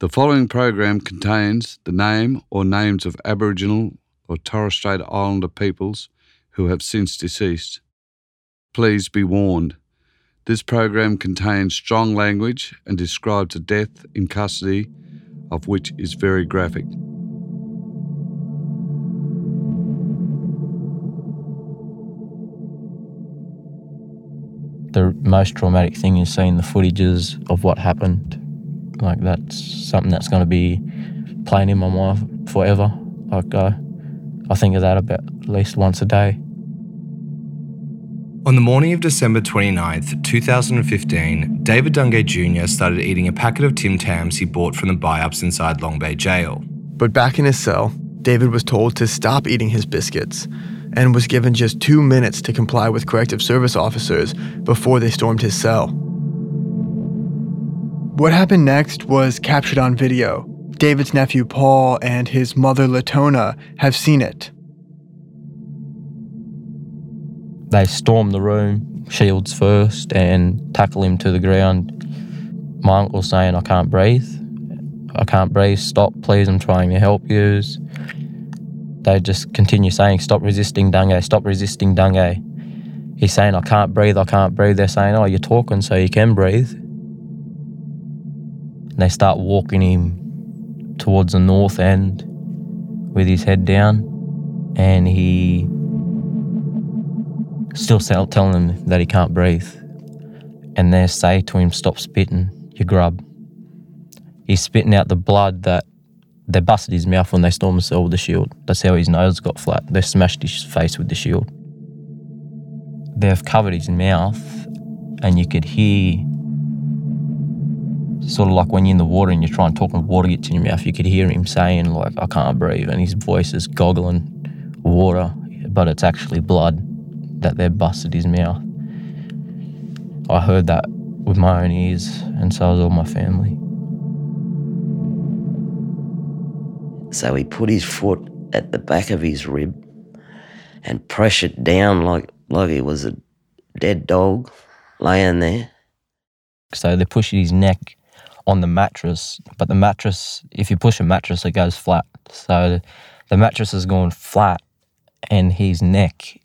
The following program contains the name or names of Aboriginal or Torres Strait Islander peoples who have since deceased. Please be warned. This program contains strong language and describes a death in custody, of which is very graphic. the most traumatic thing is seeing the footages of what happened. Like that's something that's going to be playing in my mind forever. Like uh, I think of that about at least once a day. On the morning of December 29th, 2015, David Dungay Jr. started eating a packet of Tim Tams he bought from the buy ups inside Long Bay Jail. But back in his cell, David was told to stop eating his biscuits and was given just two minutes to comply with corrective service officers before they stormed his cell. What happened next was captured on video. David's nephew Paul and his mother Latona have seen it. They storm the room, shields first, and tackle him to the ground. My uncle's saying, I can't breathe. I can't breathe. Stop, please. I'm trying to help you. They just continue saying, Stop resisting Dungay, stop resisting Dungay. He's saying, I can't breathe, I can't breathe. They're saying, Oh, you're talking so you can breathe. They start walking him towards the north end with his head down, and he still telling him that he can't breathe. And they say to him, Stop spitting, you grub. He's spitting out the blood that they busted his mouth when they stormed the cell with the shield. That's how his nose got flat. They smashed his face with the shield. They've covered his mouth, and you could hear, sort of like when you're in the water and you're trying to talk and water gets in your mouth, you could hear him saying, like, I can't breathe, and his voice is goggling water, but it's actually blood that they've busted his mouth. I heard that with my own ears, and so has all my family. So he put his foot at the back of his rib and pressured down like, like he was a dead dog laying there. So they pushed his neck on the mattress, but the mattress, if you push a mattress, it goes flat. So the mattress is going flat, and his neck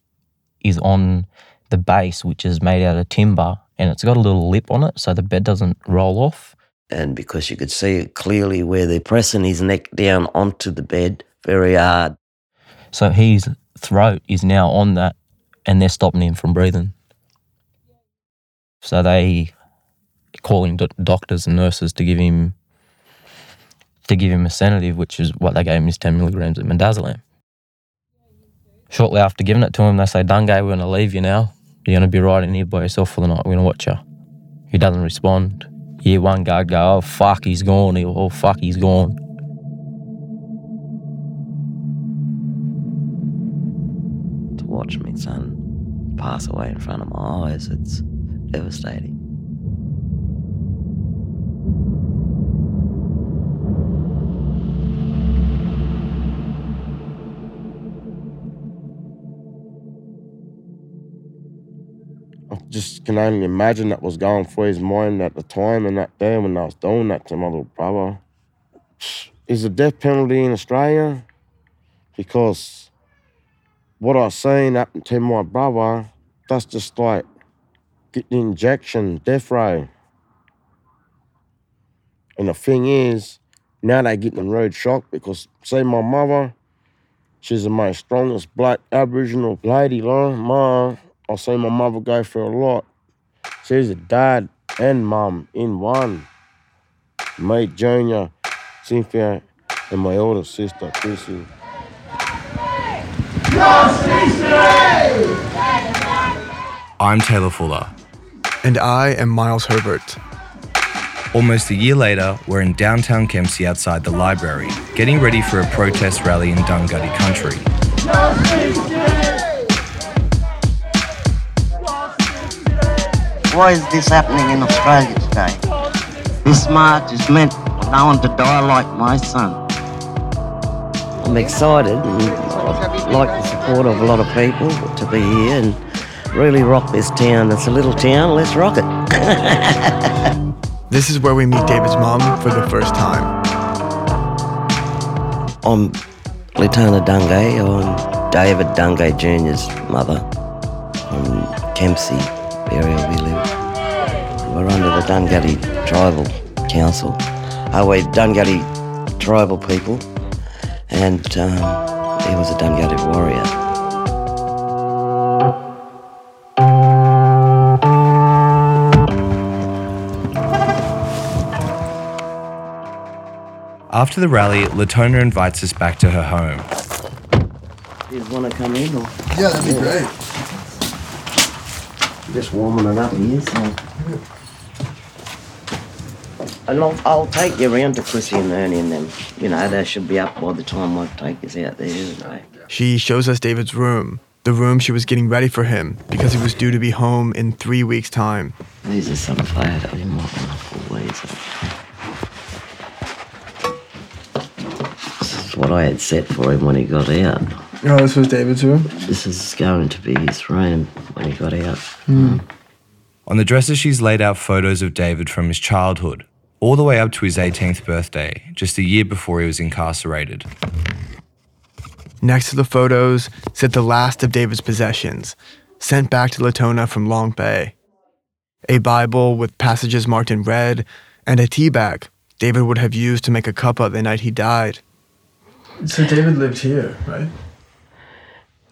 is on the base, which is made out of timber, and it's got a little lip on it, so the bed doesn't roll off and because you could see it clearly where they're pressing his neck down onto the bed very hard. So his throat is now on that, and they're stopping him from breathing. So they calling doctors and nurses to give him to give him a sedative, which is what they gave him is ten milligrams of midazolam. Shortly after giving it to him, they say, "Dungay, we're going to leave you now. You're going to be riding here by yourself for the night. We're going to watch you." He doesn't respond hear one guy go, oh, fuck, he's gone. Oh, fuck, he's gone. To watch my son pass away in front of my eyes, it's devastating. Just can only imagine that was going through his mind at the time and that day when I was doing that to my little brother. Is the death penalty in Australia? Because what I seen happen to my brother, that's just like getting injection, death row. And the thing is, now they're getting the road shock because, say, my mother, she's the most strongest black Aboriginal lady, like, ma, I see my mother go through a lot. She's a dad and mum in one. Mate Junior, Cynthia, and my older sister, Chrissy. I'm Taylor Fuller. And I am Miles Herbert. Almost a year later, we're in downtown Kempsey outside the library, getting ready for a protest rally in Dunghutti country. Why is this happening in Australia today? This march is meant for no one to die like my son. I'm excited and I'd like the support of a lot of people to be here and really rock this town. It's a little town, let's rock it. this is where we meet David's mom for the first time. I'm Latona Dungay. I'm David Dungay Jr.'s mother from Kempsey area we live. We're under the Dunghutti Tribal Council. Uh, we're Dunghutti tribal people, and um, he was a Dunghutti warrior. After the rally, Latona invites us back to her home. Do you want to come in? Or? Yeah, that'd be great. Just warming it up here, so. And I'll, I'll take you around to Chrissy and Ernie and them. You know, they should be up by the time I take us out there, you know. She shows us David's room, the room she was getting ready for him because he was due to be home in three weeks' time. These are some photos you might want to pull these up. This is what I had set for him when he got out. Oh, this was David's room? This is going to be his room when he got out. Hmm. Mm. On the dresser, she's laid out photos of David from his childhood, all the way up to his 18th birthday, just a year before he was incarcerated. Next to the photos sit the last of David's possessions, sent back to Latona from Long Bay. A Bible with passages marked in red, and a tea bag David would have used to make a cuppa the night he died. So David lived here, right?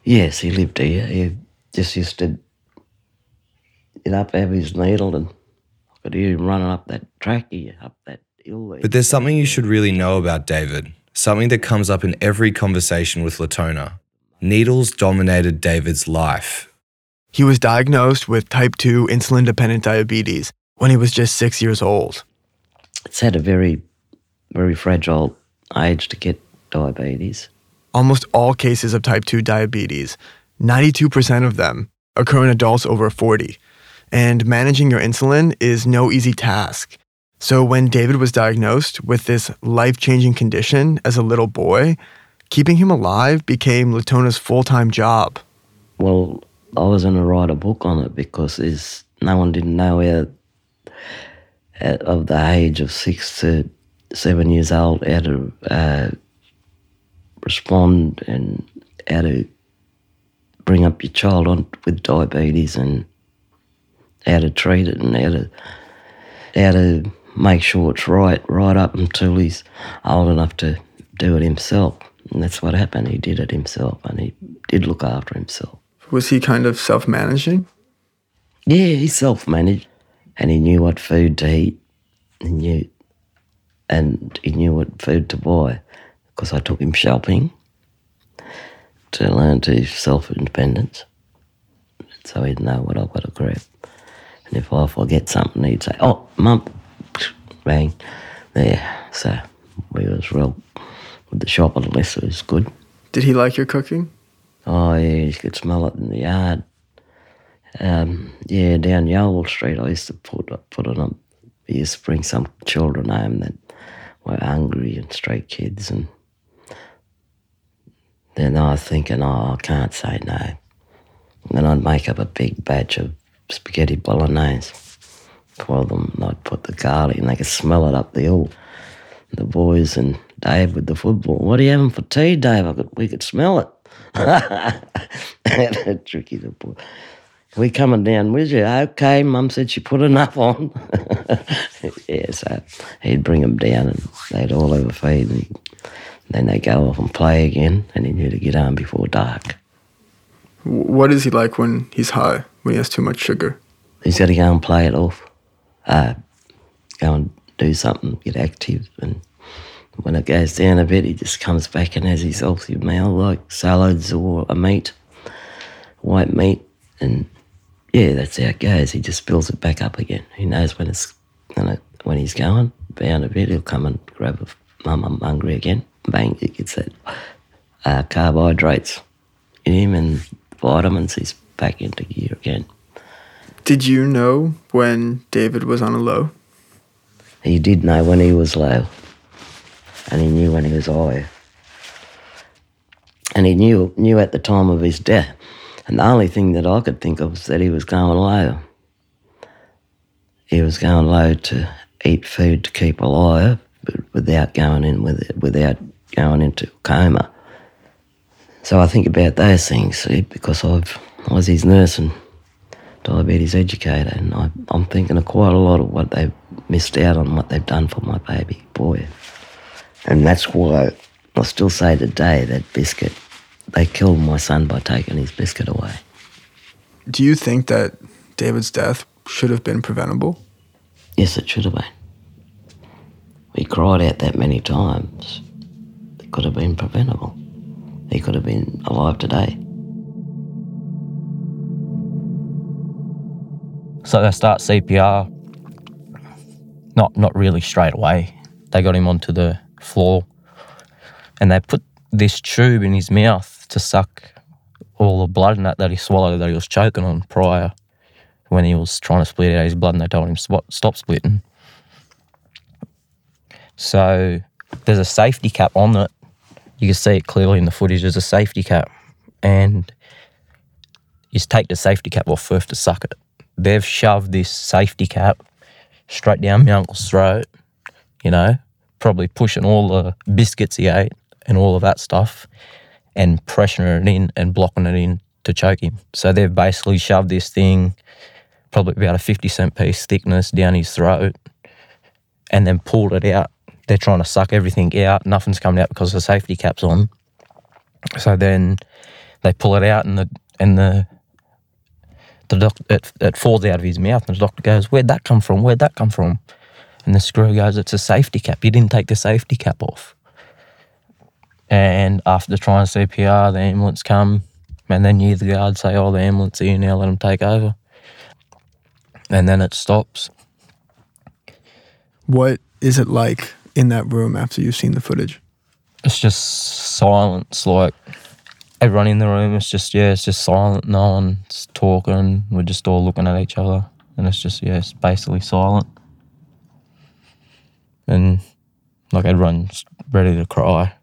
Yes, he lived here. He just used to get up, have his needle, and I could hear him running up that track here, up that hill there. But there's something you should really know about David, something that comes up in every conversation with Latona. Needles dominated David's life. He was diagnosed with type 2 insulin dependent diabetes when he was just six years old. it's had a very, very fragile age to get diabetes. Almost all cases of type 2 diabetes, 92% of them, occur in adults over 40. And managing your insulin is no easy task. So when David was diagnosed with this life changing condition as a little boy, keeping him alive became Latona's full time job. Well, I was going to write a book on it because there's no one didn't know how, at, of the age of six to seven years old, how to uh, respond and how to bring up your child on with diabetes and how to treat it and how to how to make sure it's right right up until he's old enough to do it himself. And that's what happened. He did it himself and he did look after himself. Was he kind of self managing? Yeah, he self managed and he knew what food to eat. He knew and he knew what food to buy because I took him shopping to learn to self independence. So he'd know what I've got to grab. And if I forget something, he'd say, Oh, mum, bang, there. So we was real with the shop list, it was good. Did he like your cooking? Oh yeah, you could smell it in the yard. Um, yeah, down Yowell Street, I used to put put it on. We used to bring some children home that were hungry and stray kids, and then I was thinking, oh, I can't say no. And then I'd make up a big batch of spaghetti bolognese for them. And I'd put the garlic, and they could smell it up the hill. The boys and Dave with the football. What are you having for tea, Dave? I could, we could smell it. Tricky the boy. We coming down with you? Okay, Mum said she put enough on. yeah, so he'd bring them down and they'd all have a feed and then they'd go off and play again and he knew to get home before dark. What is he like when he's high, when he has too much sugar? He's got to go and play it off. Uh, go and do something, get active and when it goes down a bit, he just comes back and has his healthy meal like salads or a meat, white meat, and yeah, that's how it goes. He just builds it back up again. He knows when it's gonna, when he's going down a bit, he'll come and grab a mum. I'm hungry again. Bang, he gets that uh, carbohydrates in him and vitamins. He's back into gear again. Did you know when David was on a low? He did know when he was low, and he knew when he was high. And he knew knew at the time of his death. And the only thing that I could think of was that he was going low. He was going low to eat food to keep alive, but without going in with it, without going into coma. So I think about those things because I've, I was his nurse and diabetes educator, and I, I'm thinking of quite a lot of what they've missed out on, what they've done for my baby boy. And that's why I still say today that biscuit, they killed my son by taking his biscuit away. Do you think that David's death should have been preventable? Yes, it should have been. We cried out that many times. Could have been preventable. He could have been alive today. So they start CPR. Not not really straight away. They got him onto the floor, and they put this tube in his mouth to suck all the blood and that that he swallowed that he was choking on prior when he was trying to split out his blood, and they told him stop, stop splitting. So there's a safety cap on it. You can see it clearly in the footage. There's a safety cap, and you take the safety cap off first to suck it. They've shoved this safety cap straight down my uncle's throat, you know, probably pushing all the biscuits he ate and all of that stuff and pressuring it in and blocking it in to choke him. So they've basically shoved this thing, probably about a 50 cent piece thickness, down his throat and then pulled it out. They're trying to suck everything out. Nothing's coming out because the safety cap's on. So then they pull it out and the and the the doc, it, it falls out of his mouth and the doctor goes, Where'd that come from? Where'd that come from? And the screw goes, It's a safety cap. You didn't take the safety cap off. And after trying CPR, the ambulance come, and then you, the guard, say, "Oh, the ambulance here now. Let them take over." And then it stops. What is it like in that room after you've seen the footage? It's just silence. Like everyone in the room is just yeah, it's just silent. No one's talking. We're just all looking at each other, and it's just yeah, it's basically silent. And like everyone's ready to cry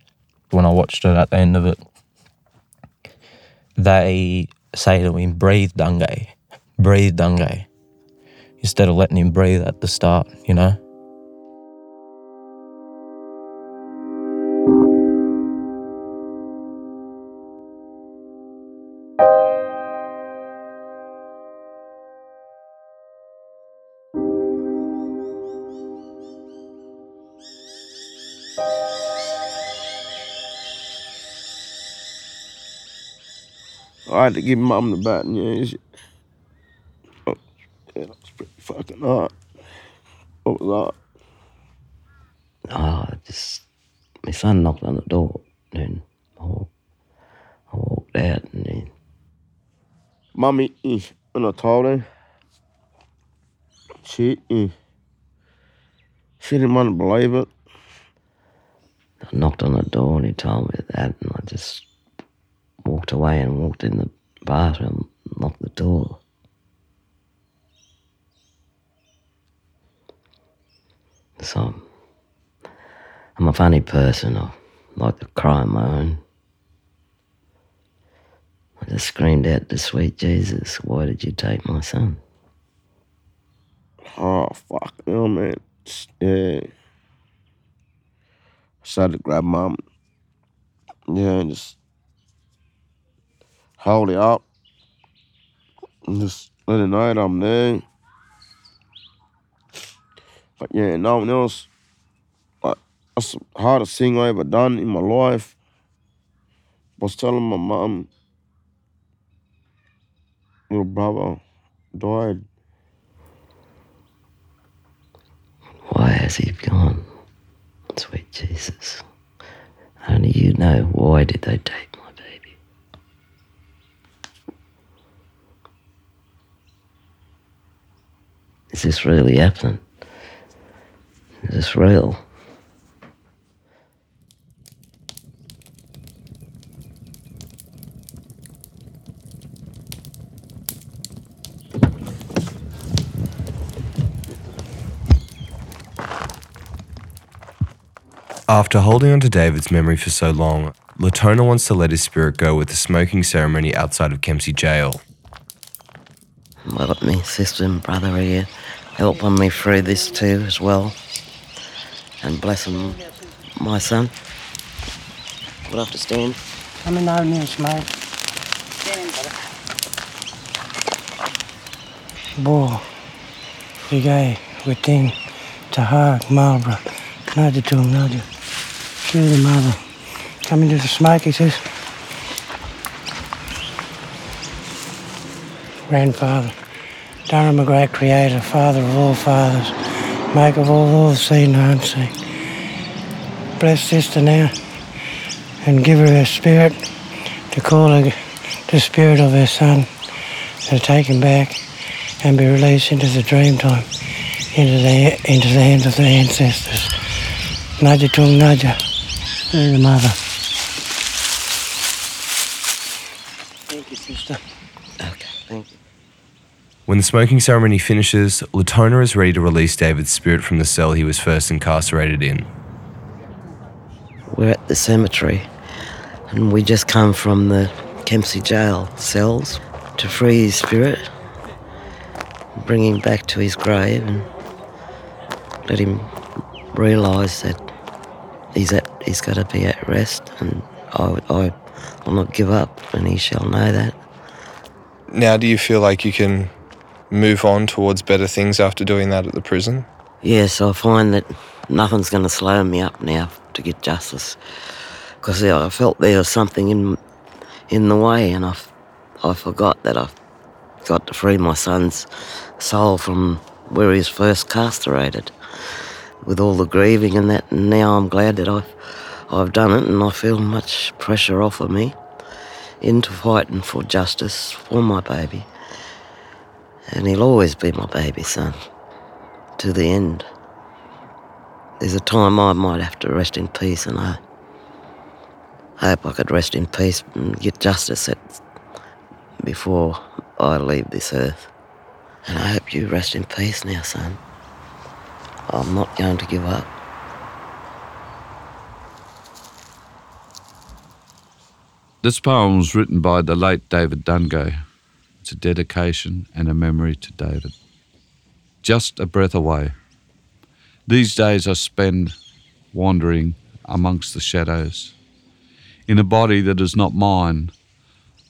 when I watched it at the end of it. They say to him, breathe, Dungay, breathe, Dungay, instead of letting him breathe at the start, you know? I had to give mum the bad news. Oh, yeah, that's pretty fucking hard. What was Oh, just my son knocked on the door and I walked, I walked out and then that? Mummy, eh, when I told her, she, eh, she didn't want to believe it. I knocked on the door and he told me that and I just walked away and walked in the bathroom, locked the door. So I'm a funny person. I like to cry on my own. I just screamed out to sweet Jesus, why did you take my son? Oh, fuck, no, man. Yeah. I started to grab mum. Yeah, and just hold it up. And just let it know that I'm there. But yeah, no one else. Like, that's the hardest thing I ever done in my life. Was telling my mum, little brother died. Why has he gone? Sweet Jesus. Only you know why did they take my baby. Is this really happening? Is this real? After holding on to David's memory for so long, Latona wants to let his spirit go with a smoking ceremony outside of Kempsey Jail. Well, my sister and brother here helping me through this too as well. And bless 'em, my son. We'll have to stand. Come in no news, mate. Boy, big A, within, Tahar, Marlborough, Naja to him, Naja. Shoot the mother. Come into the smoke, he says. Grandfather, Durham McGrath, creator, father of all fathers, maker of all laws seen and unseen. Bless sister now and give her her spirit to call her the spirit of her son to take him back and be released into the dream time, into the into the hands of the ancestors. Naja tung naja, the mother. Thank you, sister. Okay, thank you. When the smoking ceremony finishes, Latona is ready to release David's spirit from the cell he was first incarcerated in. We're at the cemetery and we just come from the Kempsey jail cells to free his spirit, bring him back to his grave and let him realise that he's at he's got to be at rest and I, I will not give up and he shall know that. Now, do you feel like you can move on towards better things after doing that at the prison? Yes, I find that nothing's going to slow me up now to get justice because I felt there was something in in the way, and I, I forgot that I've got to free my son's soul from where he was first castrated, with all the grieving and that. And now I'm glad that I've I've done it, and I feel much pressure off of me into fighting for justice for my baby, and he'll always be my baby son to the end. There's a time I might have to rest in peace, and I hope I could rest in peace and get justice at, before I leave this earth. And I hope you rest in peace now, son. I'm not going to give up. This poem was written by the late David Dungay. It's a dedication and a memory to David. Just a breath away. These days I spend wandering amongst the shadows, in a body that is not mine,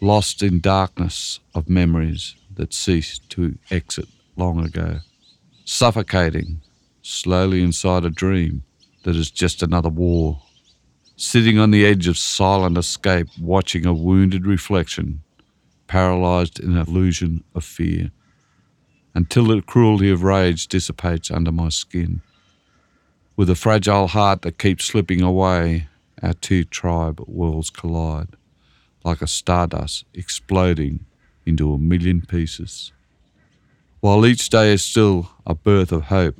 lost in darkness of memories that ceased to exit long ago, suffocating slowly inside a dream that is just another war sitting on the edge of silent escape, watching a wounded reflection, paralyzed in an illusion of fear, until the cruelty of rage dissipates under my skin. With a fragile heart that keeps slipping away, our two tribe worlds collide, like a stardust exploding into a million pieces. While each day is still a birth of hope,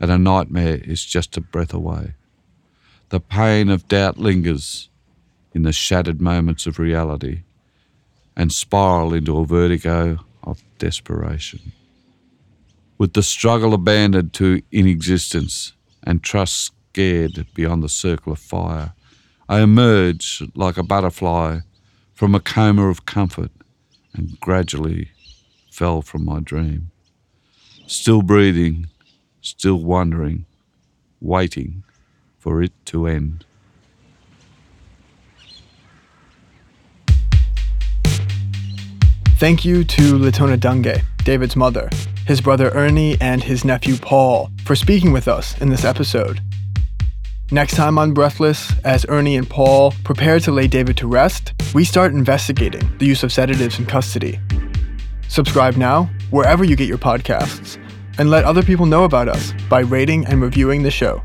and a nightmare is just a breath away. The pain of doubt lingers in the shattered moments of reality and spiral into a vertigo of desperation. With the struggle abandoned to inexistence and trust scared beyond the circle of fire, I emerge like a butterfly from a coma of comfort and gradually fell from my dream. Still breathing, still wondering, waiting for it to end. Thank you to Latona Dungay, David's mother, his brother Ernie, and his nephew Paul for speaking with us in this episode. Next time on Breathless, as Ernie and Paul prepare to lay David to rest, we start investigating the use of sedatives in custody. Subscribe now, wherever you get your podcasts, and let other people know about us by rating and reviewing the show.